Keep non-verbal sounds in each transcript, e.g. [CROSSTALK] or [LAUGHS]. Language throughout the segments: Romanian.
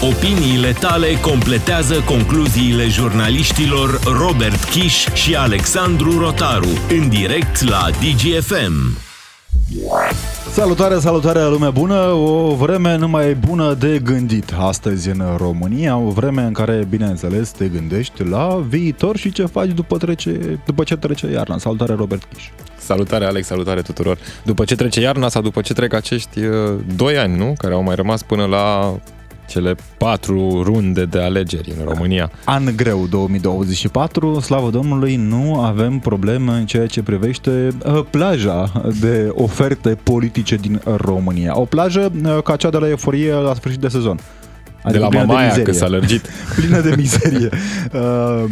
Opiniile tale completează concluziile jurnaliștilor Robert Kiș și Alexandru Rotaru în direct la DGFM. Salutare, salutare lume bună! O vreme numai bună de gândit astăzi în România, o vreme în care, bineînțeles, te gândești la viitor și ce faci după, trece, după ce trece iarna. Salutare, Robert Kiș! Salutare, Alex, salutare tuturor! După ce trece iarna sau după ce trec acești uh, doi ani, nu? Care au mai rămas până la cele patru runde de alegeri în România. An greu 2024, slavă Domnului, nu avem probleme în ceea ce privește uh, plaja de oferte politice din România. O plajă uh, ca cea de la Euforie la sfârșit de sezon. Adică de la mamaia, că s-a lărgit. [LAUGHS] plină de mizerie. Uh,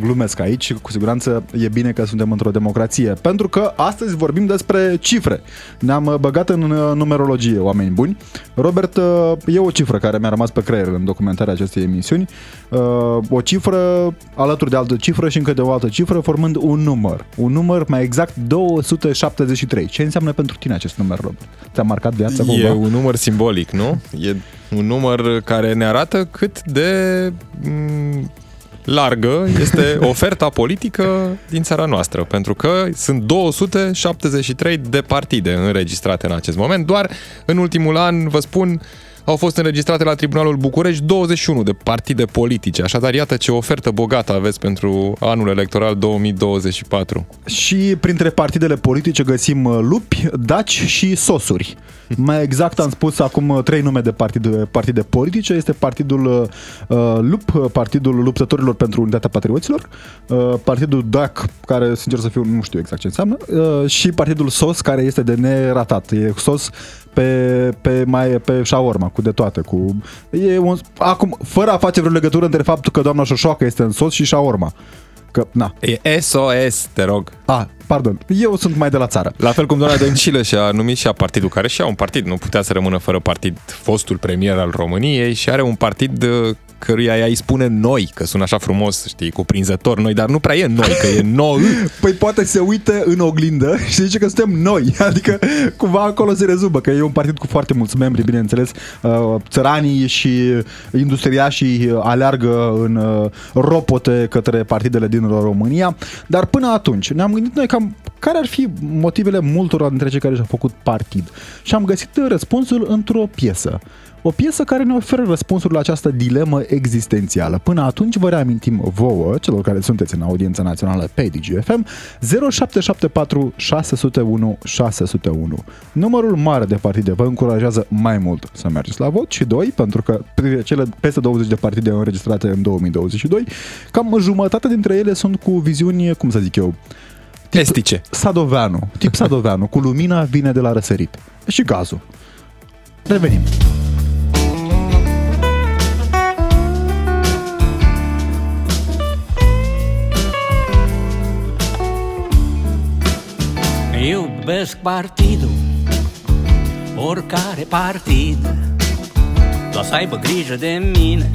glumesc aici, cu siguranță e bine că suntem într-o democrație. Pentru că astăzi vorbim despre cifre. Ne-am băgat în uh, numerologie, oameni buni. Robert, uh, e o cifră care mi-a rămas pe creier în documentarea acestei emisiuni. Uh, o cifră alături de altă cifră și încă de o altă cifră, formând un număr. Un număr, mai exact, 273. Ce înseamnă pentru tine acest număr, Robert? Ți-a marcat viața cumva? E un număr simbolic, nu? E un număr care ne arată cât de mm, largă este [LAUGHS] oferta politică din țara noastră, pentru că sunt 273 de partide înregistrate în acest moment. Doar în ultimul an, vă spun, au fost înregistrate la Tribunalul București 21 de partide politice. Așadar, iată ce ofertă bogată aveți pentru anul electoral 2024. Și printre partidele politice găsim uh, lupi, daci și sosuri. [LAUGHS] Mai exact am spus acum uh, trei nume de partide, partide politice. Este Partidul uh, LUP, Partidul Luptătorilor pentru Unitatea Patrioților, uh, Partidul DAC, care, sincer să fiu, nu știu exact ce înseamnă, uh, și Partidul SOS, care este de neratat. E SOS pe, pe, mai, pe șaorma, cu de toate. Cu, e un, acum, fără a face vreo legătură între faptul că doamna Șoșoacă este în sos și șaorma. Că, na. E SOS, te rog. A, pardon, eu sunt mai de la țară. La fel cum doamna Dăncilă și-a numit și a partidul, care și-a un partid, nu putea să rămână fără partid, fostul premier al României și are un partid uh, căruia ea îi spune noi, că sună așa frumos, știi, cuprinzător noi, dar nu prea e noi, că e noi. [LAUGHS] păi poate se uită în oglindă și zice că suntem noi, [LAUGHS] adică cumva acolo se rezumă, că e un partid cu foarte mulți membri, bineînțeles, uh, țăranii și industriașii aleargă în uh, ropote către partidele din România, dar până atunci ne-am gândit noi cam care ar fi motivele multora dintre cei care și-au făcut partid și am găsit răspunsul într-o piesă. O piesă care ne oferă răspunsuri la această dilemă existențială. Până atunci vă reamintim vouă, celor care sunteți în audiența națională pe DGFM, 0774 601 601. Numărul mare de partide vă încurajează mai mult să mergeți la vot și doi, pentru că cele peste 20 de partide înregistrate în 2022, cam jumătate dintre ele sunt cu viziuni, cum să zic eu, tip estice. Sadoveanu, tip Sadoveanu, cu lumina vine de la răsărit. Și gazul. Revenim. Iubesc partidul, oricare partid. Doar să aibă grijă de mine,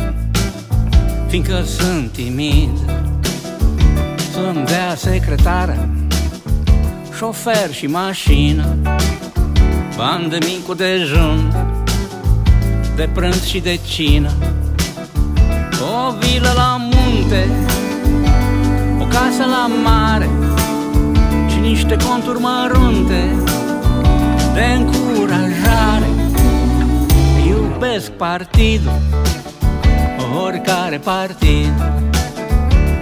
fiindcă sunt timid. Să-mi dea secretară, șofer și mașină Bani de mic cu dejun, de prânz și de cină. O vilă la munte, o casă la mare niște conturi mărunte de încurajare. Iubesc partidul, oricare partid.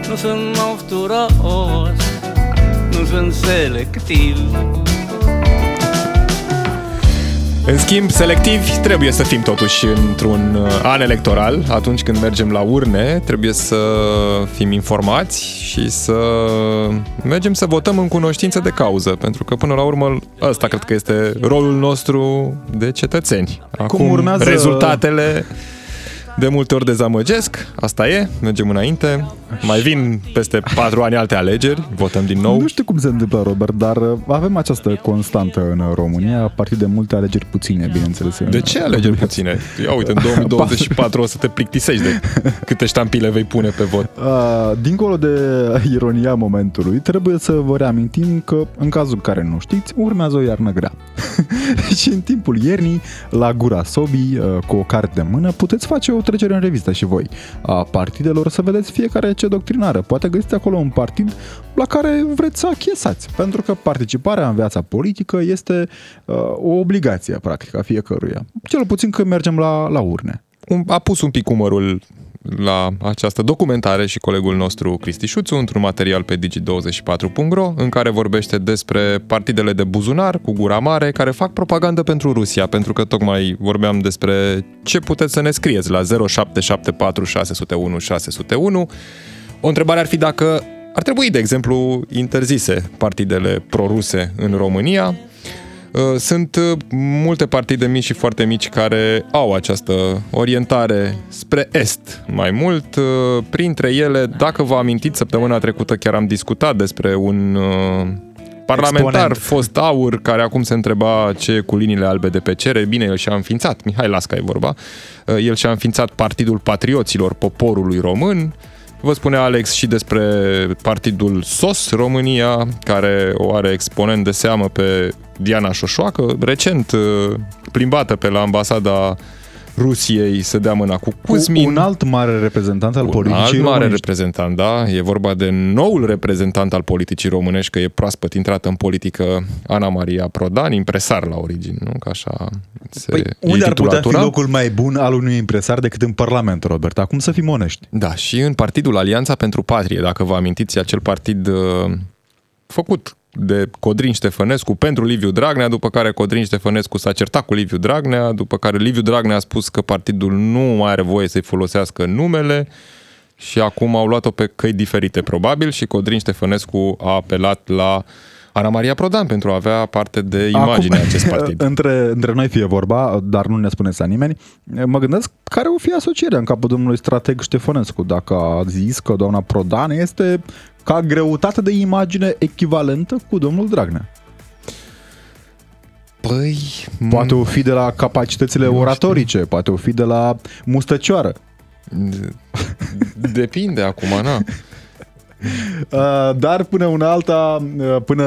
Nu sunt ofturos, nu sunt selectiv în schimb, selectivi trebuie să fim totuși într-un uh, an electoral. Atunci când mergem la urne, trebuie să fim informați și să mergem să votăm în cunoștință de cauză. Pentru că, până la urmă, ăsta cred că este rolul nostru de cetățeni. Acum, Cum urmează... rezultatele de multe ori dezamăgesc, asta e, mergem înainte. Mai vin peste patru ani alte alegeri, votăm din nou. Nu știu cum se întâmplă, Robert, dar uh, avem această constantă în România, a partir de multe alegeri puține, bineînțeles. De ce alegeri puține? Ia uite, în 2024 o să te plictisești de câte ștampile vei pune pe vot. Uh, dincolo de ironia momentului, trebuie să vă reamintim că, în cazul în care nu știți, urmează o iarnă grea. și [LAUGHS] în timpul iernii, la gura sobii, uh, cu o carte de mână, puteți face o trecere în revistă și voi a partidelor să vedeți fiecare ce doctrinară. Poate găsiți acolo un partid la care vreți să achesați, pentru că participarea în viața politică este uh, o obligație, practic, a fiecăruia. Cel puțin când mergem la, la urne. A pus un pic umărul la această documentare și colegul nostru Cristi Șuțu într-un material pe digi24.ro în care vorbește despre partidele de buzunar cu gura mare care fac propagandă pentru Rusia, pentru că tocmai vorbeam despre ce puteți să ne scrieți la 0774 601 601. O întrebare ar fi dacă ar trebui, de exemplu, interzise partidele proruse în România, Uh, sunt uh, multe partide mici și foarte mici care au această orientare spre est mai mult. Uh, printre ele, dacă vă amintiți, săptămâna trecută chiar am discutat despre un parlamentar Exponent. fost aur care acum se întreba ce e cu liniile albe de pe cere. Bine, el și-a înființat, Mihai Lasca e vorba, el și-a înființat Partidul Patrioților Poporului Român, Vă spune Alex și despre partidul SOS România, care o are exponent de seamă pe Diana Șoșoacă, recent uh, plimbată pe la ambasada Rusiei să dea mâna cu Cuzmin. Un alt mare reprezentant al politicii Un alt mare românești. reprezentant, da. E vorba de noul reprezentant al politicii românești, că e proaspăt intrat în politică Ana Maria Prodan, impresar la origine, nu? Că așa se păi, unde ar putea fi locul mai bun al unui impresar decât în Parlament, Robert? Acum să fim onești. Da, și în partidul Alianța pentru Patrie, dacă vă amintiți, acel partid uh, făcut de Codrin Ștefănescu pentru Liviu Dragnea, după care Codrin Ștefănescu s-a certat cu Liviu Dragnea, după care Liviu Dragnea a spus că partidul nu mai are voie să-i folosească numele și acum au luat-o pe căi diferite probabil și Codrin Ștefănescu a apelat la Ana Maria Prodan pentru a avea parte de imagine Acum, acest [LAUGHS] partid. Între, între noi fie vorba, dar nu ne spuneți la nimeni, mă gândesc care o fi asocierea în capul domnului strateg Ștefănescu, dacă a zis că doamna Prodan este ca greutate de imagine echivalentă cu domnul Dragnea. Păi... Poate o fi de la capacitățile oratorice, știu. poate o fi de la mustăcioară. Depinde acum, na. [LAUGHS] [LAUGHS] Uh, dar până una alta, uh, până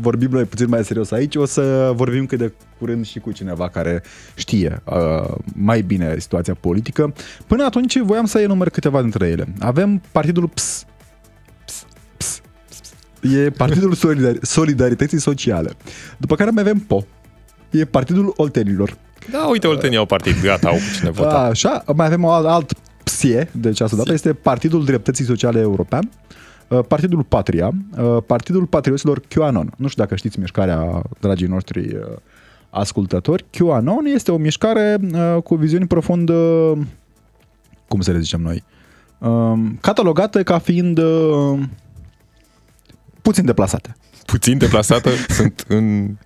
vorbim noi puțin mai serios aici, o să vorbim cât de curând și cu cineva care știe uh, mai bine situația politică. Până atunci voiam să enumer câteva dintre ele. Avem partidul PS, E Partidul [LAUGHS] Solidar- Solidarității Sociale. După care mai avem PO. E Partidul Oltenilor. Da, uite, Oltenii au partid, gata, au cine [LAUGHS] vota. Așa, mai avem alt, alt PSIE, de această dată, este Partidul Dreptății Sociale European, uh, Partidul Patria, uh, Partidul Patrioților QAnon. Nu știu dacă știți mișcarea, dragii noștri uh, ascultători. QAnon este o mișcare cu viziuni profund, cum să le zicem noi, catalogată ca fiind puțin deplasate. Puțin deplasată [LAUGHS] sunt în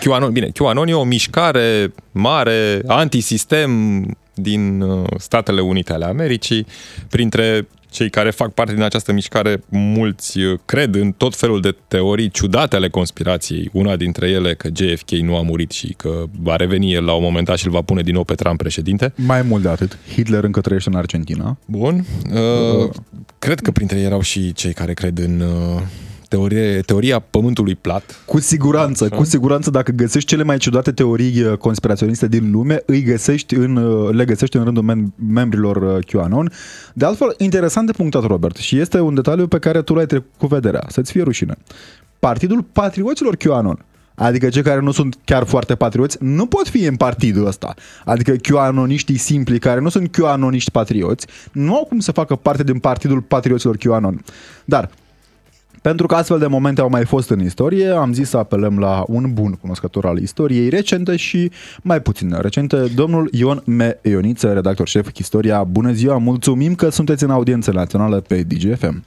QAnon. Bine, QAnon e o mișcare mare, antisistem din uh, Statele Unite ale Americii. Printre cei care fac parte din această mișcare, mulți uh, cred în tot felul de teorii ciudate ale conspirației. Una dintre ele că JFK nu a murit și că va reveni el la un moment dat și îl va pune din nou pe Trump președinte. Mai mult de atât, Hitler încă trăiește în Argentina. Bun. Uh, uh. Cred că printre ei erau și cei care cred în... Uh, teorie, teoria pământului plat. Cu siguranță, Așa. cu siguranță dacă găsești cele mai ciudate teorii uh, conspiraționiste din lume, îi găsești în, uh, le găsești în rândul mem- membrilor uh, QAnon. De altfel, interesant de punctat, Robert, și este un detaliu pe care tu l-ai trecut cu vederea, să-ți fie rușine. Partidul Patrioților QAnon, Adică cei care nu sunt chiar foarte patrioți nu pot fi în partidul ăsta. Adică QAnoniștii simpli care nu sunt QAnoniști patrioți nu au cum să facă parte din partidul patrioților QAnon. Dar pentru că astfel de momente au mai fost în istorie, am zis să apelăm la un bun cunoscător al istoriei recente și mai puțin recente, domnul Ion Me Ioniță, redactor șef Istoria. Bună ziua, mulțumim că sunteți în audiență națională pe DGFM.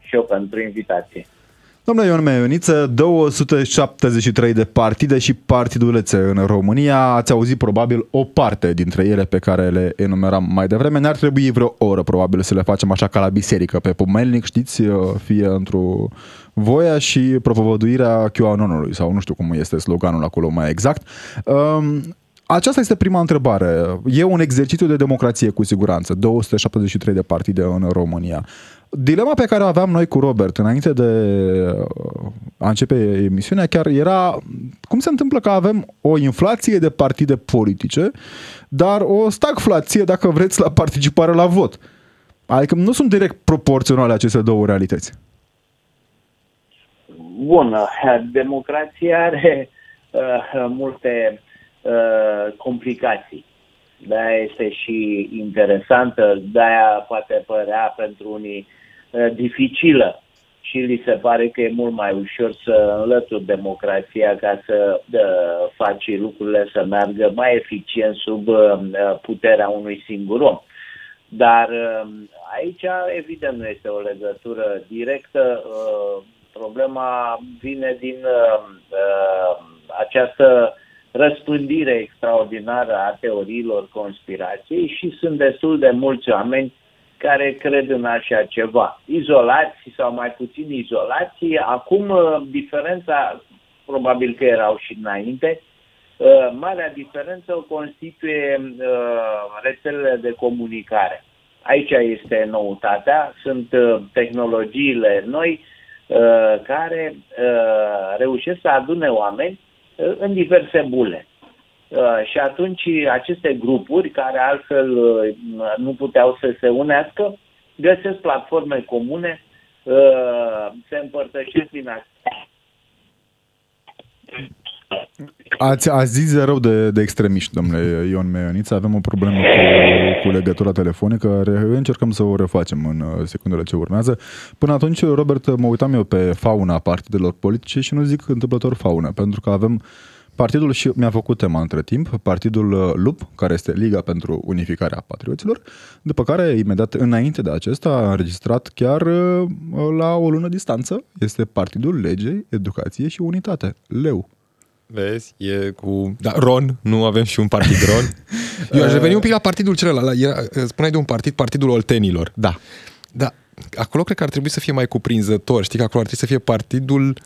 Și eu pentru invitație. Domnule Ion Meioniță, 273 de partide și partidulețe în România. Ați auzit probabil o parte dintre ele pe care le enumeram mai devreme. Ne-ar trebui vreo oră probabil să le facem așa ca la biserică pe pomelnic, știți, fie într-o voia și propovăduirea QAnonului sau nu știu cum este sloganul acolo mai exact. Um, aceasta este prima întrebare. E un exercițiu de democrație cu siguranță. 273 de partide în România. Dilema pe care o aveam noi cu Robert înainte de uh, a începe emisiunea chiar era cum se întâmplă că avem o inflație de partide politice, dar o stagflație, dacă vreți, la participare la vot. Adică nu sunt direct proporționale aceste două realități. Bun, democrația are uh, multe uh, complicații. De-aia este și interesantă, de-aia poate părea pentru unii uh, dificilă și li se pare că e mult mai ușor să înlături democrația ca să uh, faci lucrurile să meargă mai eficient sub uh, puterea unui singur om. Dar uh, aici, evident, nu este o legătură directă. Uh, problema vine din uh, uh, această răspândire extraordinară a teoriilor conspirației și sunt destul de mulți oameni care cred în așa ceva. Izolați sau mai puțin izolați. Acum uh, diferența, probabil că erau și înainte, uh, marea diferență o constituie uh, rețelele de comunicare. Aici este noutatea, sunt tehnologiile noi care reușesc să adune oameni în diverse bule. Uh, și atunci aceste grupuri, care altfel uh, nu puteau să se unească, găsesc platforme comune, uh, se împărtășesc din Ați, ați zis rău de, de extremiști, domnule Ion Meioniță. Avem o problemă cu, cu legătura telefonică. Încercăm să o refacem în secundele ce urmează. Până atunci, Robert, mă uitam eu pe fauna partidelor politice și nu zic întâmplător fauna, pentru că avem Partidul și mi-a făcut tema între timp, partidul LUP, care este Liga pentru Unificarea Patrioților, după care, imediat înainte de acesta, a înregistrat chiar la o lună distanță, este Partidul Legei, Educație și Unitate, LEU. Vezi, e cu... Da, Ron, nu avem și un partid Ron. [LAUGHS] Eu aș reveni un pic la partidul celălalt. Era, spuneai de un partid, Partidul Oltenilor. Da. Da, acolo cred că ar trebui să fie mai cuprinzător. Știi că acolo ar trebui să fie Partidul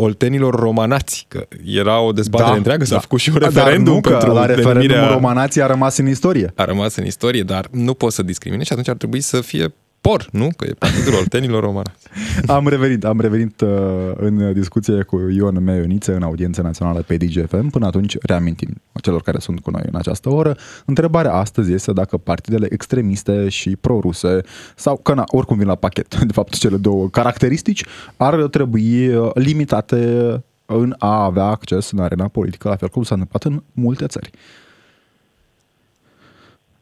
oltenilor romanați, că era o dezbatere da, întreagă, s-a da. făcut și un referendum dar nu, pentru la referendumul romanații a rămas în istorie. A rămas în istorie, dar nu poți să discrimine și atunci ar trebui să fie por, nu? Că e partidul oltenilor români. [LAUGHS] am revenit, am revenit uh, în discuție cu Ion Meioniță în audiența națională pe DGFM. Până atunci reamintim celor care sunt cu noi în această oră. Întrebarea astăzi este dacă partidele extremiste și proruse sau că na, oricum vin la pachet, [LAUGHS] de fapt cele două caracteristici, ar trebui uh, limitate în a avea acces în arena politică, la fel cum s-a întâmplat în multe țări.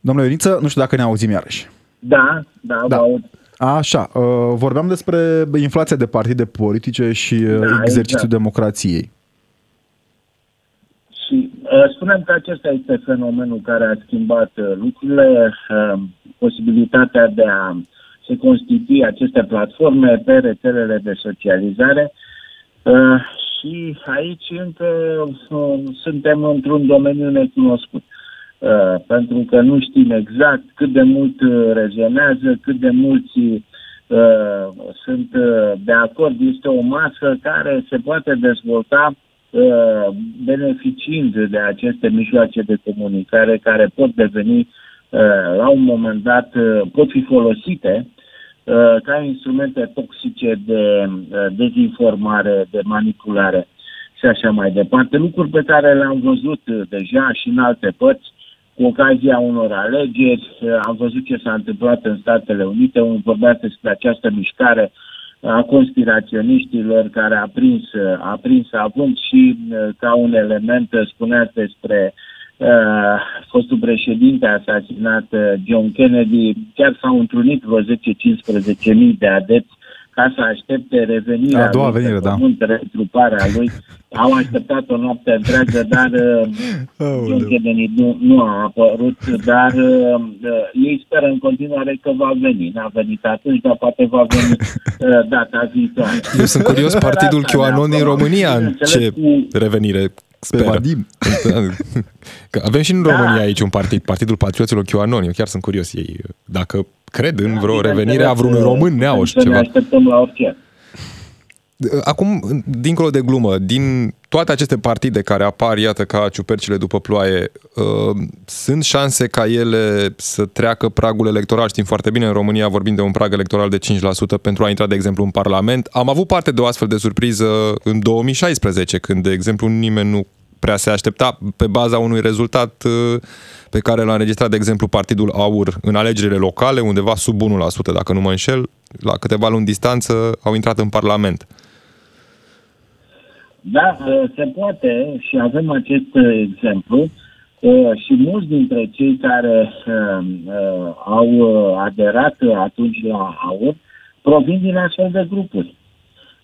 Domnule Ioniță, nu știu dacă ne auzim iarăși. Da, da, da. aud. Așa, uh, vorbeam despre inflația de partide politice și uh, da, exercițiul exact. democrației. Și uh, spunem că acesta este fenomenul care a schimbat uh, lucrurile, uh, posibilitatea de a se constitui aceste platforme pe rețelele de socializare uh, și aici încă uh, suntem într-un domeniu necunoscut. Uh, Uh, pentru că nu știm exact cât de mult uh, rezonează, cât de mulți uh, sunt uh, de acord. Este o masă care se poate dezvolta uh, beneficiind de aceste mijloace de comunicare care pot deveni uh, la un moment dat, uh, pot fi folosite uh, ca instrumente toxice de uh, dezinformare, de manipulare și așa mai departe. Lucruri pe care le-am văzut deja și în alte părți cu ocazia unor alegeri. Am văzut ce s-a întâmplat în Statele Unite, unde vorbea despre această mișcare a conspiraționiștilor care a prins, a prins avânt și ca un element spunea despre uh, fostul președinte asasinat John Kennedy, chiar s-au întrunit vreo 10-15 mii de adepți ca să aștepte revenirea A doua lui venire, pe da. pământ, retruparea lui. Au așteptat o noapte întreagă, dar [LAUGHS] uh, Aoleu. John Kennedy nu, nu a apărut, dar uh, uh, ei speră în continuare că va veni. N-a venit atunci, dar poate va veni [LAUGHS] uh, data viitoare. Eu sunt curios, partidul Asta QAnon din neapărat. România în Bineînțeles, ce cu- revenire Pe speră. Vadim. [LAUGHS] Că avem și în Da. România aici un partid, Partidul Patrioților QAnon. Eu chiar sunt curios ei dacă cred în vreo Bineînțeles, revenire a vreunui uh, român neauș să ne ceva. așteptăm la orice. Acum, dincolo de glumă, din toate aceste partide care apar, iată, ca ciupercile după ploaie, uh, sunt șanse ca ele să treacă pragul electoral? Știm foarte bine, în România vorbim de un prag electoral de 5% pentru a intra, de exemplu, în Parlament. Am avut parte de o astfel de surpriză în 2016, când, de exemplu, nimeni nu prea se aștepta pe baza unui rezultat uh, pe care l-a înregistrat, de exemplu, Partidul Aur în alegerile locale, undeva sub 1%, dacă nu mă înșel, la câteva luni distanță au intrat în Parlament. Da, uh, se poate și avem acest uh, exemplu uh, și mulți dintre cei care uh, uh, au uh, aderat uh, atunci la AUR provin din astfel de grupuri.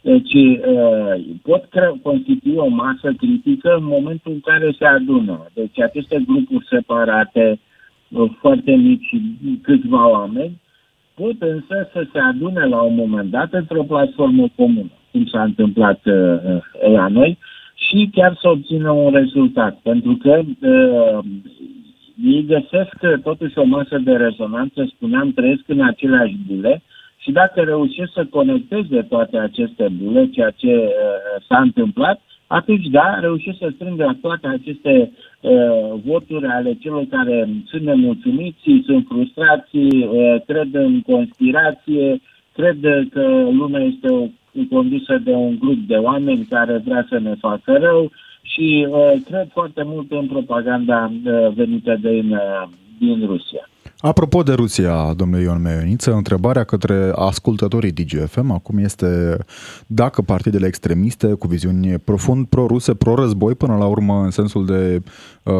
Deci uh, pot cre- constitui o masă critică în momentul în care se adună. Deci aceste grupuri separate, uh, foarte mici, câțiva oameni, pot însă să se adune la un moment dat într-o platformă comună, cum s-a întâmplat uh, la noi, și chiar să obțină un rezultat. Pentru că uh, ei găsesc uh, totuși o masă de rezonanță, spuneam, trăiesc în aceleași bule și dacă reușesc să conecteze toate aceste bule, ceea ce uh, s-a întâmplat, atunci, da, reușesc să strângă toate aceste uh, voturi ale celor care sunt nemulțumiți, sunt frustrați, uh, cred în conspirație, cred că lumea este o, condusă de un grup de oameni care vrea să ne facă rău și uh, cred foarte mult în propaganda uh, venită din, uh, din Rusia. Apropo de Rusia, domnule Ion Meioniță, întrebarea către ascultătorii DGFM acum este dacă partidele extremiste cu viziuni profund pro-ruse, pro-război, până la urmă în sensul de uh,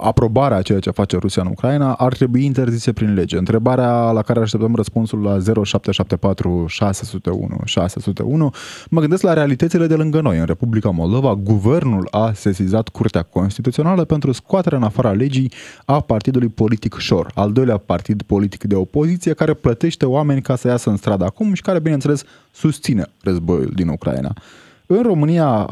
aprobarea a ceea ce face Rusia în Ucraina, ar trebui interzise prin lege. Întrebarea la care așteptăm răspunsul la 0774 601 601, mă gândesc la realitățile de lângă noi. În Republica Moldova, guvernul a sesizat Curtea Constituțională pentru scoaterea în afara legii a partidului politic Șor, al doilea partid politic de opoziție care plătește oameni ca să iasă în stradă acum și care, bineînțeles, susține războiul din Ucraina. În România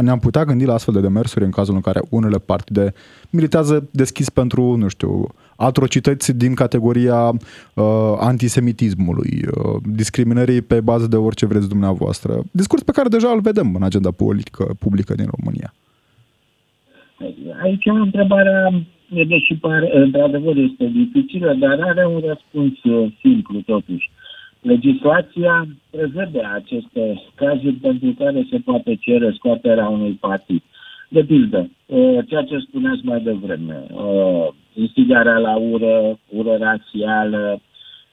ne-am putea gândi la astfel de demersuri în cazul în care unele partide militează deschis pentru, nu știu, atrocități din categoria uh, antisemitismului, uh, discriminării pe bază de orice vreți dumneavoastră. Discurs pe care deja îl vedem în agenda politică publică din România. Aici întrebarea, deși pare, într-adevăr este dificilă, dar are un răspuns uh, simplu totuși. Legislația prevede aceste cazuri pentru care se poate cere scoaterea unui partid. De pildă, uh, ceea ce spuneați mai devreme, uh, instigarea la ură, ură rasială,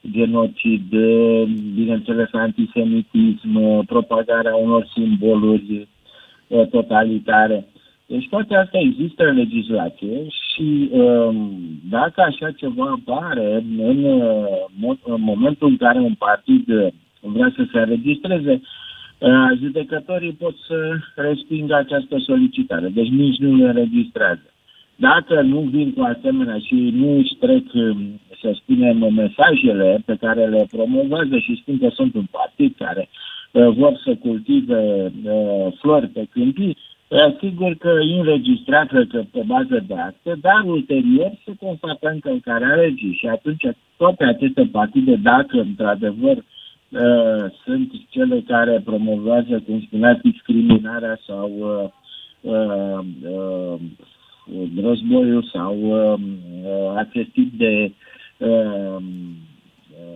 genocid, uh, bineînțeles antisemitism, uh, propagarea unor simboluri uh, totalitare. Deci toate astea există în legislație și um, dacă așa ceva apare în, uh, în momentul în care un partid uh, vrea să se înregistreze, uh, judecătorii pot să respingă această solicitare, deci nici nu le înregistrează. Dacă nu vin cu asemenea și nu își trec, um, să spunem, mesajele pe care le promovează și spun că sunt un partid care uh, vor să cultive uh, flori pe câmpii, Sigur că înregistrează că pe bază de acte, dar ulterior se constată încălcarea legii și atunci toate aceste partide, dacă într-adevăr uh, sunt cele care promovează, cum spuneați, discriminarea sau uh, uh, uh, războiul sau uh, uh, acest tip de uh,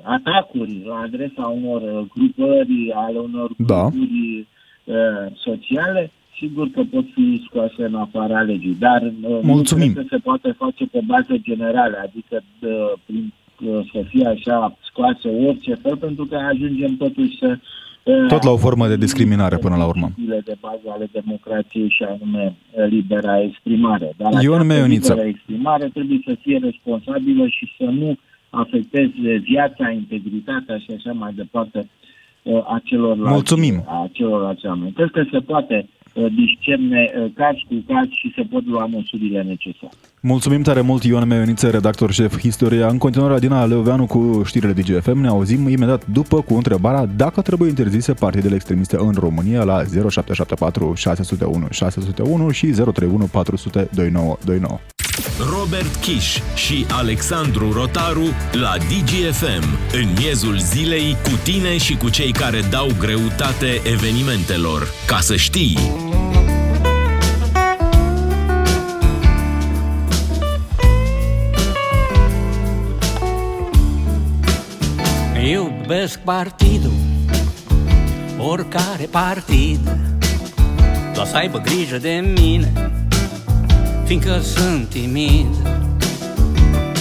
atacuri la adresa unor grupări, ale unor Da. grupuri uh, sociale, sigur că pot fi scoase în afara legii, dar uh, Mulțumim. nu cred că se poate face pe bază generală, adică uh, prin, uh, să fie așa scoase orice fel, pentru că ajungem totuși să uh, Tot la o formă de discriminare până la urmă. principiile de bază ale democrației și anume uh, libera exprimare. Dar Ion această Meioniță. liberă exprimare trebuie să fie responsabilă și să nu afecteze viața, integritatea și așa mai departe uh, a celorlalți, Mulțumim. a celorlalți oameni. Cred că se poate uh, discerne uh, caz cu caz și se pot lua măsurile necesare. Mulțumim tare mult, Ioan Meioniță, redactor șef Istoria. În continuare, Adina Leoveanu cu știrile DGFM. Ne auzim imediat după cu întrebarea dacă trebuie interzise partidele extremiste în România la 0774 601 601 și 031 400 2929. Robert Kiș și Alexandru Rotaru la DGFM, în miezul zilei, cu tine și cu cei care dau greutate evenimentelor. Ca să știi! Iubesc partidul, oricare partid. Doar să aibă grijă de mine, fiindcă sunt timid.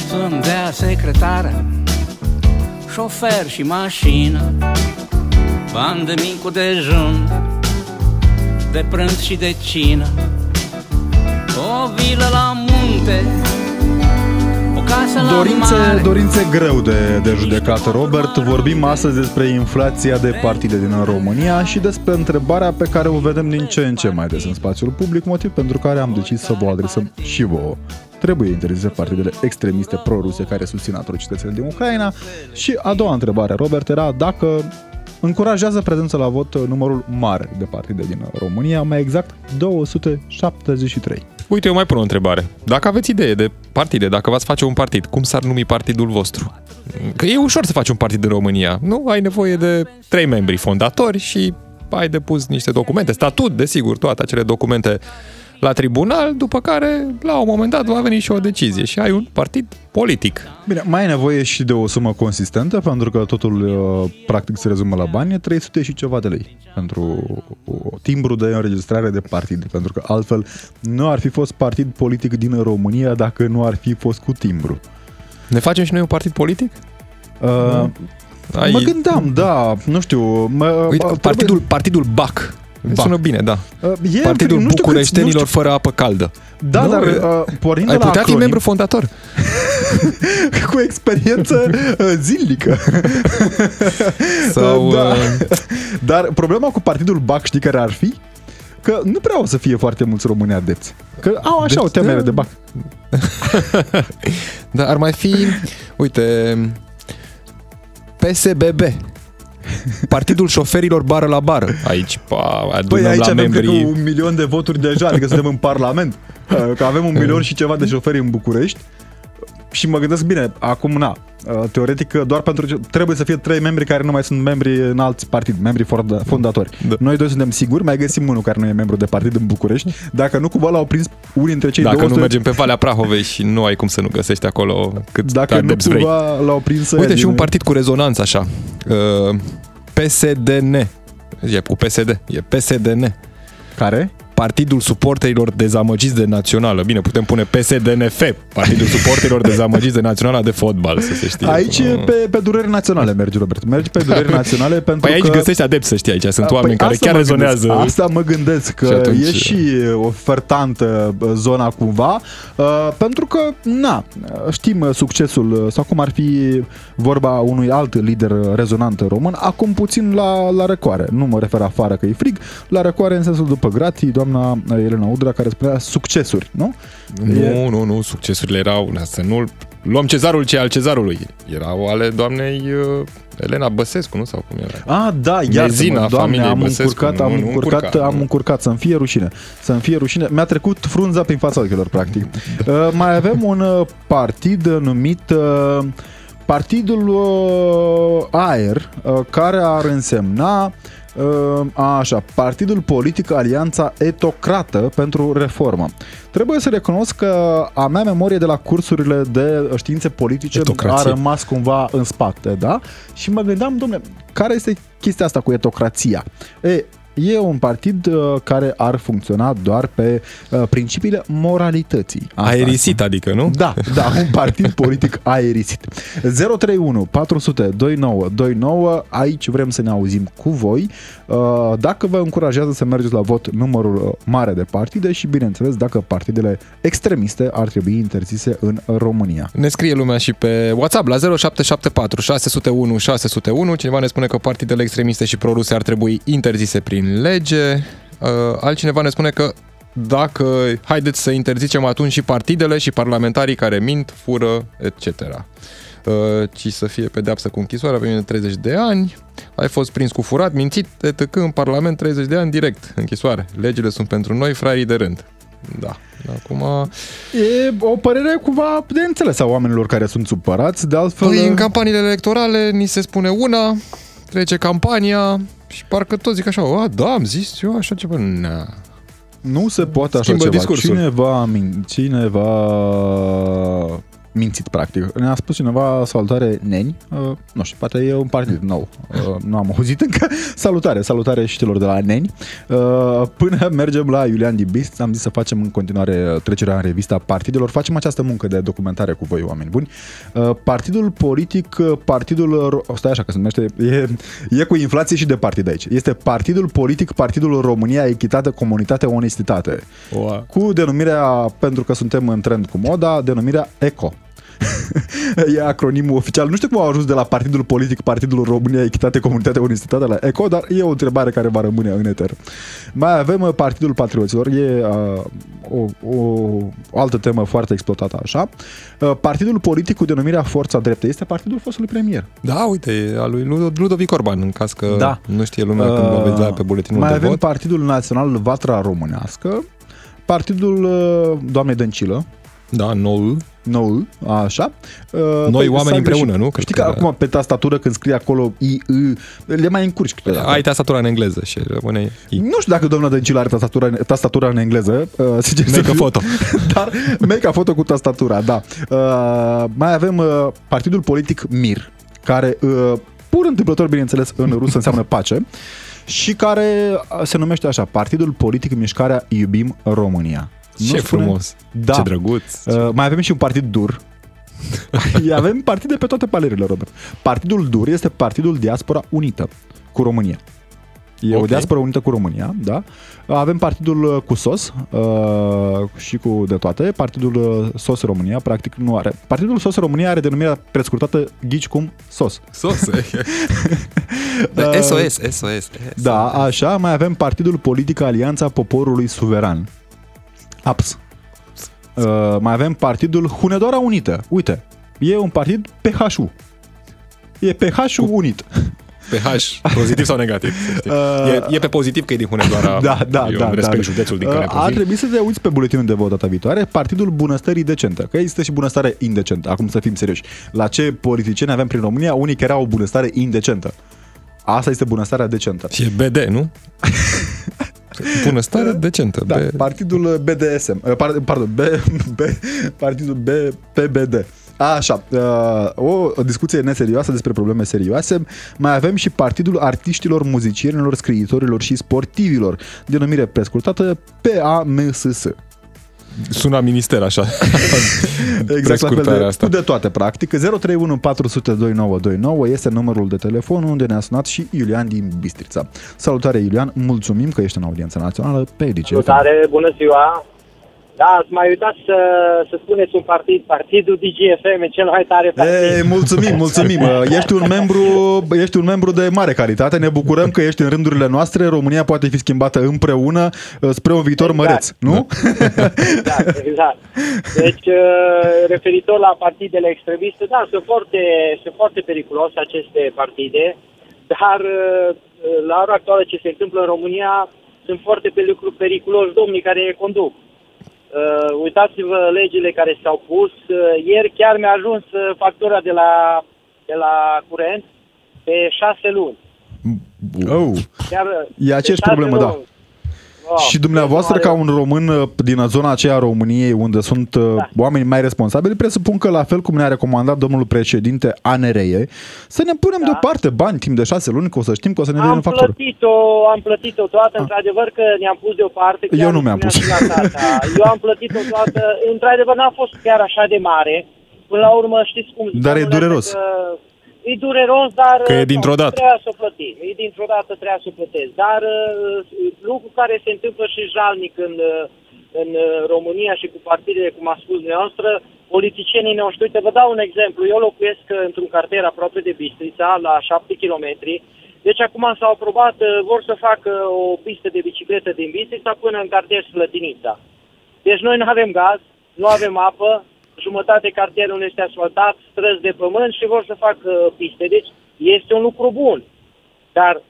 Să-mi dea secretară, șofer și mașină Bani de mic cu dejun, de prânz și de cină. O vilă la munte, o casă la Dorințe, mare dorințe greu de, de judecat, Robert. Vorbim astăzi despre inflația de partide din România și despre întrebarea pe care o vedem din ce în ce mai des în spațiul public, motiv pentru care am decis să vă adresăm și vouă. Trebuie interzise partidele extremiste pro-ruse care susțin atrocitățile din Ucraina. Și a doua întrebare, Robert, era dacă încurajează prezența la vot numărul mare de partide din România, mai exact 273. Uite, eu mai pun o întrebare. Dacă aveți idee de partide, dacă v-ați face un partid, cum s-ar numi partidul vostru? Că e ușor să faci un partid în România. Nu ai nevoie de trei membri fondatori și ai depus niște documente, statut, desigur, toate acele documente la tribunal, după care, la un moment dat, va veni și o decizie și ai un partid politic. Bine, mai e nevoie și de o sumă consistentă, pentru că totul uh, practic se rezumă la bani, e 300 și ceva de lei pentru o timbru de înregistrare de partid, pentru că altfel nu ar fi fost partid politic din România dacă nu ar fi fost cu timbru. Ne facem și noi un partid politic? Uh, Ai... Mă gândeam, da, nu știu... Mă, Uite, trebuie- partidul, partidul BAC. BAC. Sună bine, da. Uh, e, Partidul nu știu câți- Bucureștenilor nu știu- fără apă caldă. Da, Nu, dar e- uh, pornind Ai de la putea fi acronim, membru fondator. [LAUGHS] cu experiență uh, zilnică. [LAUGHS] Sau, da. uh, [LAUGHS] Dar problema cu partidul BAC, știi care ar fi? Că nu prea o să fie foarte mulți români adepți. Că au așa Deci, o temere da. de BAC. Dar ar mai fi, uite, PSBB. [LAUGHS] Partidul șoferilor bară la bară. Aici, pa, adunăm Păi aici la avem cred că membrii... un milion de voturi deja, adică suntem în Parlament. Uh, [LAUGHS] Că avem un milion și ceva de șoferi în București. Și mă gândesc bine, acum na, uh, teoretic doar pentru ce trebuie să fie trei membri care nu mai sunt membri în alți partid, membri fonda- fondatori. Da. Noi doi suntem siguri, mai găsim unul care nu e membru de partid în București. Dacă nu cumva l-au prins unii dintre cei Dacă 200, nu mergem pe Valea Prahovei și nu ai cum să nu găsești acolo cât dacă nu adepți vrei. cumva l-au prins Uite, ăia și un din- partid cu rezonanță așa. Uh, PSDN. E cu PSD. E PSDN. Care? Partidul suporterilor dezamăgiți de națională. Bine, putem pune PSDNF, Partidul suporterilor [LAUGHS] dezamăgiți de naționala de fotbal, să se știe. Aici pe, pe dureri naționale mergi, Robert. Mergi pe dureri naționale pentru Păi aici că... găsești adepți, să știi, aici sunt Păi oameni care asta chiar mă rezonează. Gândesc, asta mă gândesc, că Și atunci- e și ofertantă bă, zona cumva, uh, pentru că, na, știm uh, succesul, uh, sau cum ar fi vorba unui alt lider rezonant român, acum puțin la, la răcoare. Nu mă refer afară că e frig, la răcoare în sensul după gratii, doamna uh, Elena Udra, care spunea succesuri, nu? Nu, nu, nu, succesurile erau, na, să nu luăm cezarul ce e al cezarului. Erau ale doamnei uh, Elena Băsescu, nu? Sau cum era? Ah, da, iar Mezina doamne, familiei am Băsescu, încurcat, am nu, nu încurcat, încurca, am nu. încurcat, să-mi fie rușine. Să-mi fie rușine. Mi-a trecut frunza prin fața ochilor, practic. [LAUGHS] Uh, mai avem un uh, partid numit uh, Partidul uh, Aer, uh, care ar însemna uh, așa, Partidul Politic Alianța Etocrată pentru Reformă. Trebuie să recunosc că a mea memorie de la cursurile de științe politice Etocrație. a rămas cumva în spate, da? Și mă gândeam, domne, care este chestia asta cu etocrația? E, E un partid uh, care ar funcționa doar pe uh, principiile moralității. Asta Aerisit, adică, nu? Da, da, un partid [LAUGHS] politic aerisit. 031 400 2929, aici vrem să ne auzim cu voi. Uh, Dacă vă încurajează să mergeți la vot numărul uh, mare de partide și, bineînțeles, dacă partidele extremiste ar trebui interzise în România. Ne scrie lumea și pe WhatsApp la 0774 601 601. Cineva ne spune că partidele extremiste și proruse ar trebui interzise prin lege. Uh, Altcineva ne spune că dacă haideți să interzicem atunci și partidele și parlamentarii care mint, fură, etc. Uh, ci să fie pedeapsă cu închisoarea pe mine 30 de ani, ai fost prins cu furat, mințit, etc. în Parlament 30 de ani direct, închisoare. Legile sunt pentru noi, fraierii de rând. Da. Acum, E o părere cumva de înțeles a oamenilor care sunt supărați, de altfel... Păi, în campaniile electorale ni se spune una, trece campania și parcă toți zic așa, a, da, am zis eu așa ceva. Na. Nu se poate așa Schimbă ceva. discursul. Cineva, min- cineva mințit, practic. Ne-a spus cineva salutare neni. Uh, nu știu, poate e un partid nou. Uh, nu am [LAUGHS] auzit încă. Salutare, salutare și celor de la neni. Uh, până mergem la Iulian Dibist, am zis să facem în continuare trecerea în revista partidelor. Facem această muncă de documentare cu voi, oameni buni. Uh, partidul politic, uh, partidul... Ro- Stai așa că se numește... E, e cu inflație și de partid aici. Este Partidul Politic, Partidul România, Echitate, Comunitate, Onestitate Oa. cu denumirea, pentru că suntem în trend cu moda, denumirea ECO. [LAUGHS] e acronimul oficial. Nu știu cum au ajuns de la Partidul Politic, Partidul România, Echitate, Comunitate, Onestitate la ECO, dar e o întrebare care va rămâne în eter. Mai avem uh, Partidul Patrioților, e uh, o, o altă temă foarte exploatată așa. Uh, Partidul Politic cu denumirea Forța Dreptă este partidul fostului premier. Da, uite, e al lui Lud- Ludovic Orban, în caz că Da. nu știe lumea când va vedea pe buletinul Mai de avem vot. Partidul Național Vatra Românească, Partidul uh, Doamnei Dăncilă, Da, nou. Nou, așa. Uh, Noi s-a oameni greșit. împreună, nu? Cred Știi că, că- acum pe tastatură când scrie acolo I, I, le mai încurci câteodată. Ai tastatura în engleză și rămâne I. Nu știu dacă doamna Dăncilă are tastatura, tastatura în engleză. Uh, sincer să Make a fiu. photo. [LAUGHS] Dar make a photo cu tastatura, da. Uh, mai avem uh, partidul politic MIR, care uh, pur întâmplător, bineînțeles, în rusă înseamnă [LAUGHS] pace și care uh, se numește așa, Partidul Politic Mișcarea Iubim România. Nu Ce spune? frumos. Da. Ce drăguț. Uh, mai avem și un partid dur. [LAUGHS] avem partide pe toate palerile, Robert. Partidul dur este Partidul Diaspora Unită cu România. E okay. o Ok. diaspora unită cu România, da. Avem partidul uh, cu SOS uh, și cu de toate. Partidul uh, SOS România, practic, nu are. Partidul SOS România are denumirea prescurtată ghici cum SOS. Sos. [LAUGHS] da, SOS, SOS. Da, așa. Mai avem Partidul Politic Alianța Poporului Suveran. APS. Uh, mai avem Partidul Hunedoara Unită. Uite, e un partid PHU. E PHU unit. PH, pozitiv sau negativ? să știi. Uh, e, e pe pozitiv că e din Hunedoara. [LAUGHS] Da, da, Eu da. respect da. județul din Uh, care Ar provin. trebui să te uiți pe buletinul de vot data viitoare, Partidul Bunăstării Decentă. Că există și bunăstare indecentă, acum să fim serioși. La ce politicieni avem prin România, unii care au o bunăstare indecentă. Asta este bunăstarea decentă. Și e BD, nu? [LAUGHS] Bunăstare decentă. Da, B- partidul BDSM, uh, par- pardon, B, B, partidul B, PBD. Așa, uh, o discuție neserioasă despre probleme serioase. Mai avem și Partidul Artiștilor, Muzicienilor, Scriitorilor și Sportivilor, denumire prescurtată PAMSS. Suna minister așa. [LAUGHS] Exact la fel Prescurtarea de, asta. cu de toate, practic. 031 400 2929 este numărul de telefon unde ne-a sunat și Iulian din Bistrița. Salutare, Iulian, mulțumim că ești în audiența națională pe DGFM. Salutare, bună ziua! Da, ați mai uitat să, să spuneți un partid, Partidul DGFM, cel mai tare partid. Ei, mulțumim, mulțumim. Ești un, membru, ești un membru de mare calitate. Ne bucurăm că ești în rândurile noastre. România poate fi schimbată împreună uh, spre un viitor Exact. măreț, nu? [LAUGHS] Exact, exact. Deci, uh, referitor la partidele extremiste, da, sunt foarte, sunt foarte periculoase aceste partide, dar uh, la ora actuală ce se întâmplă în România sunt foarte pericu- periculoși domnii care le conduc. Uh, uitați-vă legile care s-au pus. Uh, ieri chiar mi-a ajuns uh, factura de la, de la curent pe șase luni. Oh. Chiar, E aceeași pe șase problemă, da. Luni. Oh, și dumneavoastră, deci nu ca are- un român uh, din zona aceea a României, unde sunt uh, Da. oameni mai responsabili, presupun că, la fel cum ne-a recomandat domnul președinte ANRE, să ne punem Da. deoparte bani timp de șase luni, că o să știm că o să ne vină Am în factură. plătit-o, am plătit-o toată, într-adevăr că ne-am pus deoparte. chiar Eu nu îmi mi-am spunea pus. și la tata. [LAUGHS] Eu am plătit-o toată, într-adevăr n-a fost chiar așa de mare. Până la urmă, știți cum zic, Dar e domnule, dureros. Că, e dureros, dar Că e nu, dintr-o dată. Trebuia să o plătim. E dintr-o dată trebuia să o plătesc. Dar uh, lucru care se întâmplă și jalnic în, uh, în uh, România și cu partidele, cum a spus dumneavoastră, politicienii noștri, uite, vă dau un exemplu. Eu locuiesc uh, într-un cartier aproape de Bistrița, la 7 km. Deci acum s-au aprobat, uh, vor să facă o pistă de bicicletă din Bistrița până în cartier Slătinița. Deci noi nu avem gaz, nu avem apă, jumătate cartierul nu este asfaltat, străzi de pământ și vor să facă uh, piste. Deci este un lucru bun. Dar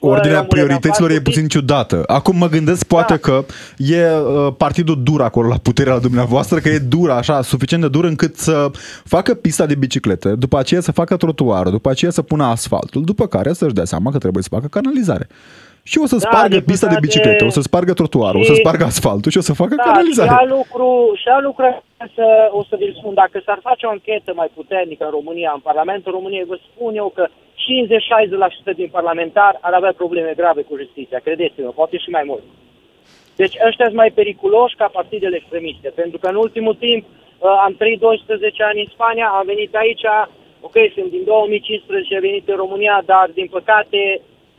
Ordinea Rămâne priorităților la e față. puțin ciudată. Acum mă gândesc poate Da. că e uh, partidul dur acolo la puterea la dumneavoastră, că e dur așa, suficient de dur încât să facă pista de biciclete, după aceea să facă trotuarul, după aceea să pună asfaltul, după care să-și dea seama că trebuie să facă canalizare. Și o să Da, spargă din pista de păcate- biciclete, o să spargă trotuarul, o să Și- spargă asfaltul și o să facă Da, și canalizare. alt lucru, și alt lucru să, o să vi spun, dacă s-ar face o anchetă mai puternică în România, în Parlamentul României, vă spun eu că 50-60% din parlamentari ar avea probleme grave cu justiția, credeți-mă, poate și mai mult. Deci ăștia sunt mai periculoși ca partidele extremiste, pentru că în ultimul timp uh, am trăit 12 ani în Spania, am venit aici, ok, sunt din 2015, am venit în România, dar din păcate,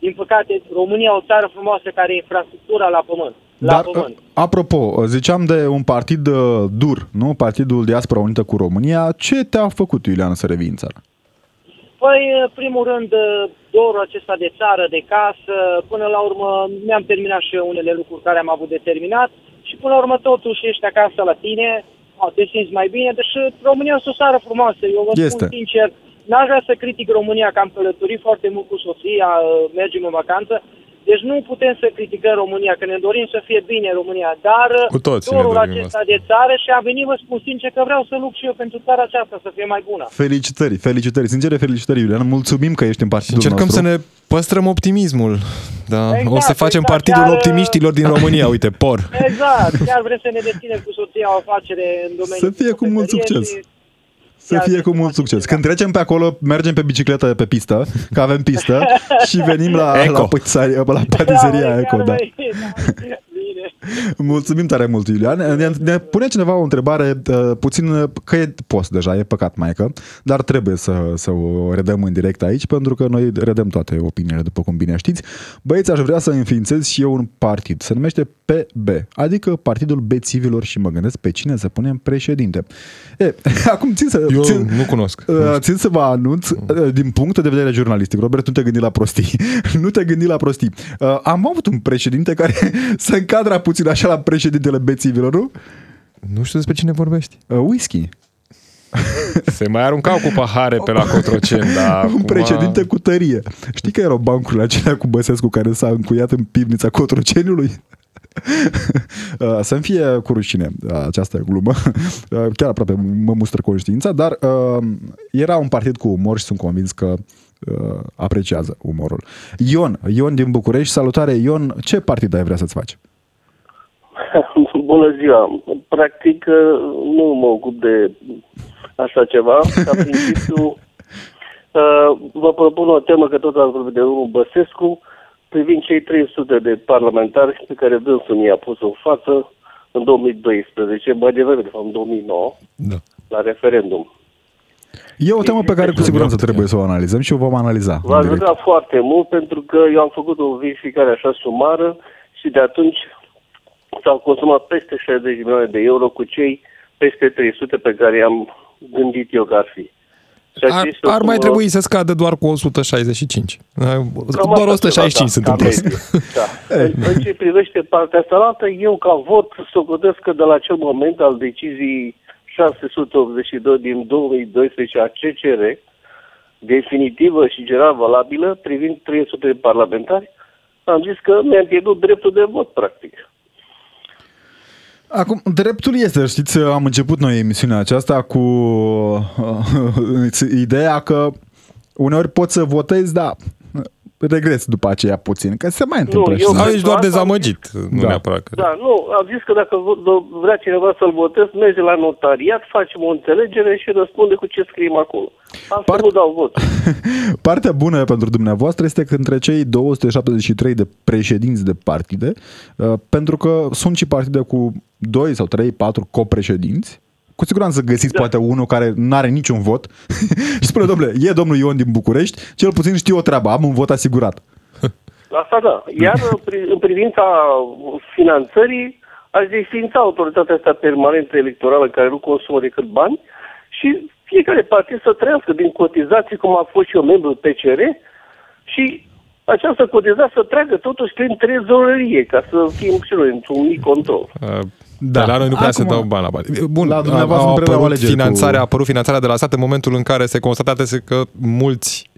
din păcate, România e o țară frumoasă care e infrastructura la pământ. La Dar, pământ. uh, apropo, ziceam de un partid uh, dur, nu? Partidul Diaspora Unită cu România. Ce te-a făcut, Iulian, să revii în țară? Păi, în primul rând, dorul acesta de țară, de casă, până la urmă mi-am terminat și eu unele lucruri care am avut de terminat și până la urmă totuși ești acasă la tine, a, te simți mai bine, deși România este o țară frumoasă, eu vă Este. spun sincer, n-aș vrea să critic România că am călătorit foarte mult cu soția, mergem în vacanță, deci nu putem să criticăm România, că ne dorim să fie bine România, dar Cu toții ne dorul dorim acesta asta. de țară și a venit, vă spun sincer, că vreau să lupt și eu pentru țara aceasta să fie mai bună. Felicitări, felicitări, sincere felicitări, Iulian. Mulțumim că ești în partidul Încercăm nostru. să ne păstrăm optimismul. Da. Exact, o să facem exact, partidul chiar, optimiștilor din România, uite, POR. Exact, chiar vrem să ne deținem cu soția o afacere în domeniul Să fie cu mult cofetăriei succes. și- Să Chiar fie să cu mult facem succes. ceva. Când trecem pe acolo, mergem pe bicicletă pe pistă, că avem pistă, [LAUGHS] și venim la, Eco. la, pătisaria, la patiseria Da, Eco. chiar Da. Mai- da, Bine. Mulțumim tare mult, Iulian. Ne, ne pune cineva o întrebare uh, puțin, uh, că e post deja, e păcat, maică, dar trebuie să, să o redăm în direct aici, pentru că noi redăm toate opiniile, după cum bine știți. Băieți, aș vrea să înființez și eu un partid. Se numește PB, adică Partidul Bețivilor și mă gândesc pe cine să punem președinte. E, [LAUGHS] acum țin să... Eu țin, nu cunosc. Uh, Țin să vă anunț uh, din punct de vedere jurnalistic. Robert, nu te gândi la prostii. [LAUGHS] nu te gândi la prostii. Uh, Am avut un președinte care [LAUGHS] se încadra puțin așa la președintele bețivilor, nu? Nu știu despre cine vorbești. Uh, Whisky. [LAUGHS] Se mai aruncau cu pahare pe la Cotroceni, [LAUGHS] dar Un acum- președinte cu tărie. Știi că erau bancurile acelea cu Băsescu care s-a încuiat în pivnița Cotroceniului? [LAUGHS] Uh, Să-mi fie cu rușine uh, această glumă. Uh, Chiar aproape mă mustră conștiința, dar uh, era un partid cu umor și sunt convins că uh, apreciază umorul. Ion, Ion din București, salutare Ion, ce partid ai vrea să-ți faci? [LAUGHS] Bună ziua! Practic, nu mă ocup de așa ceva. Ca [LAUGHS] principiu, uh, vă propun o temă că tot ați vorbit de unul Băsescu, privind cei 300 de parlamentari pe care dânsul mi-a pus în față în 2012, mai devreme, de fapt, în 2009, Da. la referendum. E o temă pe care cu siguranță trebuie să o analizăm și o vom analiza. în V-aș direct. ruga foarte mult pentru că eu am făcut o verificare așa sumară și de atunci s-au consumat peste 60 de milioane de euro cu cei peste 300 pe care i-am gândit eu că ar fi. Ceea ce Ar, este o ar mai sumă- trebui să scadă doar cu 165. Cam Doar așa 165 ceva, sunt da, în ca plus. medie, Da. [LAUGHS] În, în ce privește partea asta altă, eu ca vot socotesc că de la acel moment al deciziei 682 din 2012 a CCR, definitivă și general valabilă, privind 300 de parlamentari, am zis că mi-am pierdut dreptul de vot, practic. Acum, dreptul este, știți, am început noi emisiunea aceasta cu uh, [LAUGHS] ideea că uneori poți să votezi, dar regres după aceea puțin, că se mai întâmplă. eu și- Sau cred ești că doar asta- dezamăgit, nu Da. neapărat că... Da, nu, am zis că dacă v- v- vrea cineva să-l votez, merge la notariat, facem o înțelegere și răspunde cu ce scriem acolo. Asta Part- nu dau vot. [LAUGHS] Partea bună pentru dumneavoastră este că între cei 273 de președinți de partide, uh, pentru că sunt și partide cu 2 sau 3, 4 copreședinți, cu siguranță găsiți da. poate unul care nu are niciun vot [LAUGHS] și spune, domnule, e domnul Ion din București, cel puțin știu o treabă, am un vot asigurat. [LAUGHS] Asta da. Iar în pri- în privința finanțării, aș desfința autoritatea asta permanentă electorală care nu consumă decât bani și fiecare partid să trăiască din cotizații, cum a fost și eu membru PCR, și această cotizație să treacă totuși prin trezorerie, ca să fim și noi într-un mic control. Uh, Da. Da. La noi nu prea Acum- se dau bani la bani. Bun, La a, dumneavoastră a, nu prea au apărut alegeri finanțarea, cu- a apărut finanțarea de la stat în momentul în care se constatase că mulți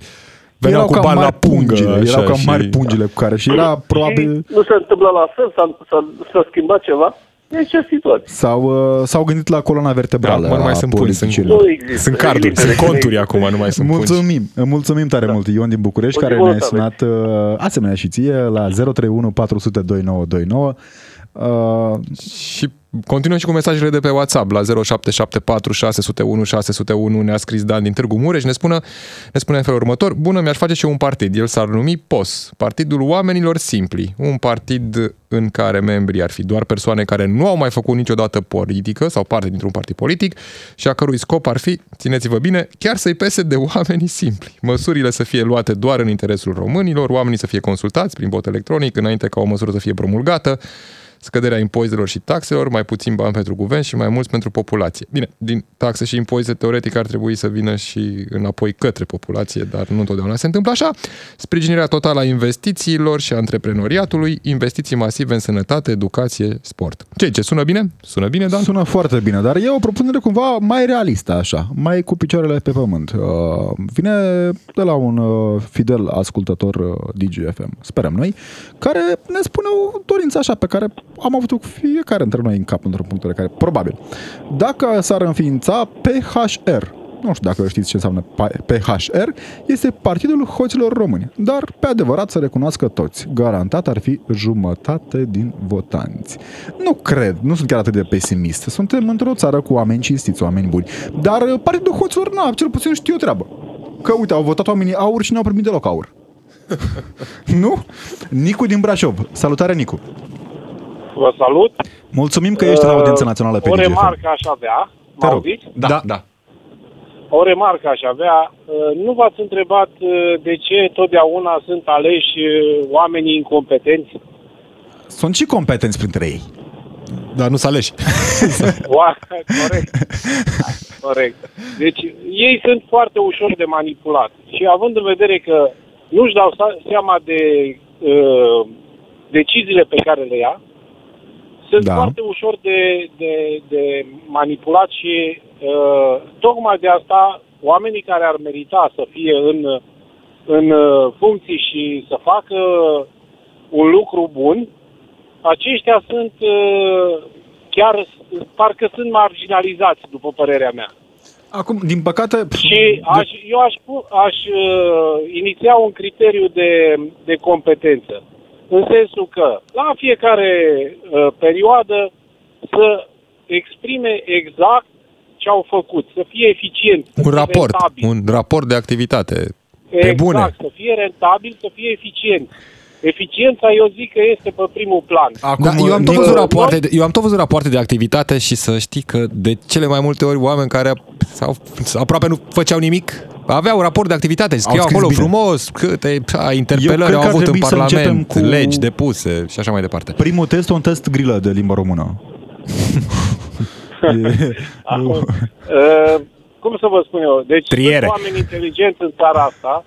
veneau erau cu cam bani la mari pungă. pungile, așa, erau cam și- mari pungile cu care și era probabil... Și nu se întâmplă la fel, s-a, s-a, s-a schimbat ceva. Deci ce situație? S-au, uh, s-au gândit la coloana Da, vertebrală acum nu mai a sunt pungi, sunt, politicilor. Nu există. sunt carduri, Există. sunt conturi acum, nu mai sunt pungi. Mulțumim, mulțumim tare mult Ion din București O zi care bună ne-a să sunat uh, asemenea și ție la 031 400 2929. Uh, Și continuăm și cu mesajele de pe WhatsApp la 0774 601 601 ne-a scris Dan din Târgu Mureș, ne, spună, ne spune în felul următor, bună, mi-aș face și eu un partid, el s-ar numi POS, Partidul Oamenilor Simpli, un partid în care membrii ar fi doar persoane care nu au mai făcut niciodată politică sau parte dintr-un partid politic și a cărui scop ar fi, țineți-vă bine, chiar să-i pese de oamenii simpli. Măsurile să fie luate doar în interesul românilor, oamenii să fie consultați prin vot electronic înainte ca o măsură să fie promulgată, scăderea impozitelor și taxelor, mai puțin bani pentru guvern și mai mulți pentru populație. Bine, din taxe și impozite teoretic ar trebui să vină și înapoi către populație, dar nu întotdeauna se întâmplă așa. Sprijinirea totală a investițiilor și a antreprenoriatului, investiții masive în sănătate, educație, sport. Ce, ce sună bine? Sună bine, Dan? sună foarte bine, dar e o propunere cumva mai realistă așa, mai cu picioarele pe pământ. Uh, vine de la un uh, fidel ascultător uh, DGFM, sperăm noi, care ne spune o dorință așa pe care am avut-o cu fiecare dintre noi în cap într-un punct de care probabil. Dacă s-ar înființa PHR, nu știu dacă știți ce înseamnă PHR, este Partidul Hoților Români, dar pe adevărat să recunoască toți. Garantat ar fi jumătate din votanți. Nu cred, nu sunt chiar atât de pesimist. Suntem într-o țară cu oameni cinstiți, oameni buni. Dar uh, Partidul Hoților, nu, cel puțin știu o treabă. Că uite, au votat oamenii aur și n-au primit deloc aur. [LAUGHS] nu? Nicu din Brașov. Salutare, Nicu. Vă salut. Mulțumim că ești la audiență națională pe O DGFM. remarcă aș avea. Te Mă rog. auziți? Da, da. O remarcă aș avea. Uh, Nu v-ați întrebat uh, de ce totdeauna sunt aleși uh, oamenii incompetenți? Sunt și competenți printre ei. Dar nu să aleși. [LAUGHS] Oa- Corect. Corect. Deci ei sunt foarte ușor de manipulat. Și având în vedere că nu-și dau sa- seama de uh, deciziile pe care le ia, sunt Da. da. foarte ușor de, de, de manipulat și uh, tocmai de asta oamenii care ar merita să fie în, în uh, funcții și să facă un lucru bun, aceștia sunt uh, chiar, parcă sunt marginalizați, după părerea mea. Acum, din păcate... Și aș, eu aș, pu- aș uh, iniția un criteriu de, de competență. În sensul că la fiecare uh, perioadă să exprime exact ce au făcut, să fie eficient, să Un fie raport, rentabil. un raport de activitate. Pe exact, bune. să fie rentabil, să fie eficient. Eficiența, eu zic că este pe primul plan. Acum, Da, eu, am tot Nicu- văzut rapoarte de, eu am tot văzut rapoarte de activitate și să știi că de cele mai multe ori oameni care sau, aproape nu făceau nimic aveau raport de activitate, scriau scris acolo bine. frumos câte a, Eu interpelări cred au că ar avut în trebui să începem Parlament, cu- legi depuse și așa mai departe. Primul test, un test grilă de limba română. E- [LAUGHS] Acum, uh, [LAUGHS] cum să vă spun eu? Deci Triere. sunt oameni inteligenți în țara asta,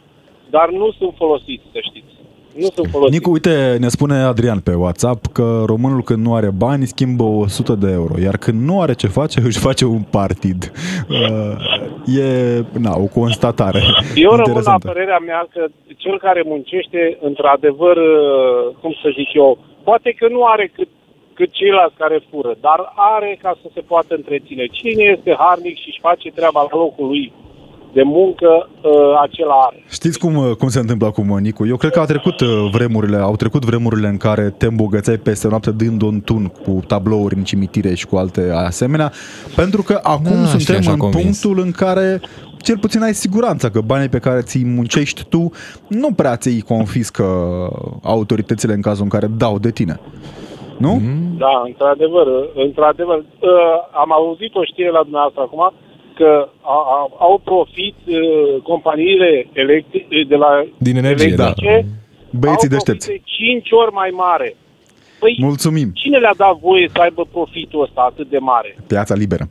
dar nu sunt folosiți, să știți. Nu sunt folosiți. Nicu, uite, ne spune Adrian pe WhatsApp că românul când nu are bani schimbă 100 de euro, iar când nu are ce face, își face un partid. Uh, e, na, o constatare Eu rămân la interesantă. părerea mea că cel care muncește, într-adevăr, uh, cum să zic eu, poate că nu are cât, cât ceilalți care fură, dar are ca să se poată întreține. Cine este harnic și își face treaba la locul lui de muncă uh, acela are. Știți cum, uh, cum se întâmplă acum, Nicu? Eu cred că au trecut uh, vremurile, au trecut vremurile în care te îmbogățeai peste noapte dând un tun cu tablouri în cimitire și cu alte asemenea, pentru că acum Da, și suntem așa în convins. punctul în care cel puțin ai siguranța că banii pe care ți-i muncești tu nu prea ți-i confiscă autoritățile în cazul în care dau de tine. Nu? Mm. Da, într-adevăr, într-adevăr. Uh, am auzit o știre la dumneavoastră acum că a, a, au profit uh, companiile electrice de la Din energie, electrice, Băieții au deștepți. profit de 5 ori mai mare. Păi, Mulțumim. cine le-a dat voie să aibă profitul ăsta atât de mare? Piața liberă.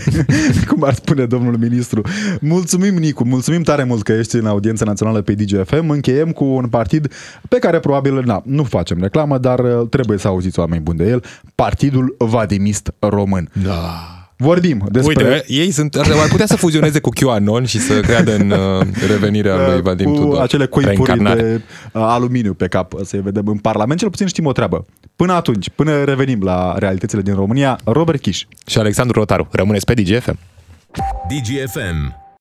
[LAUGHS] Cum ar spune domnul ministru. Mulțumim, Nicu, mulțumim tare mult că ești în audiența națională pe DGFM. Încheiem cu un partid pe care probabil na, nu facem reclamă, dar uh, trebuie să auziți oameni buni de el. Partidul Vadimist Român. Da. Vorbim despre... Uite, ei sunt, ar ar putea să fuzioneze cu QAnon și să creadă în uh, revenirea lui Vadim cu Tudor. acele coipuri Reîncarnare. de uh, aluminiu pe cap să-i vedem în Parlament. Cel puțin știm o treabă. Până atunci, până revenim la realitățile din România, Robert Kiș. Și Alexandru Rotaru. Rămâneți pe DGFM. DGFM.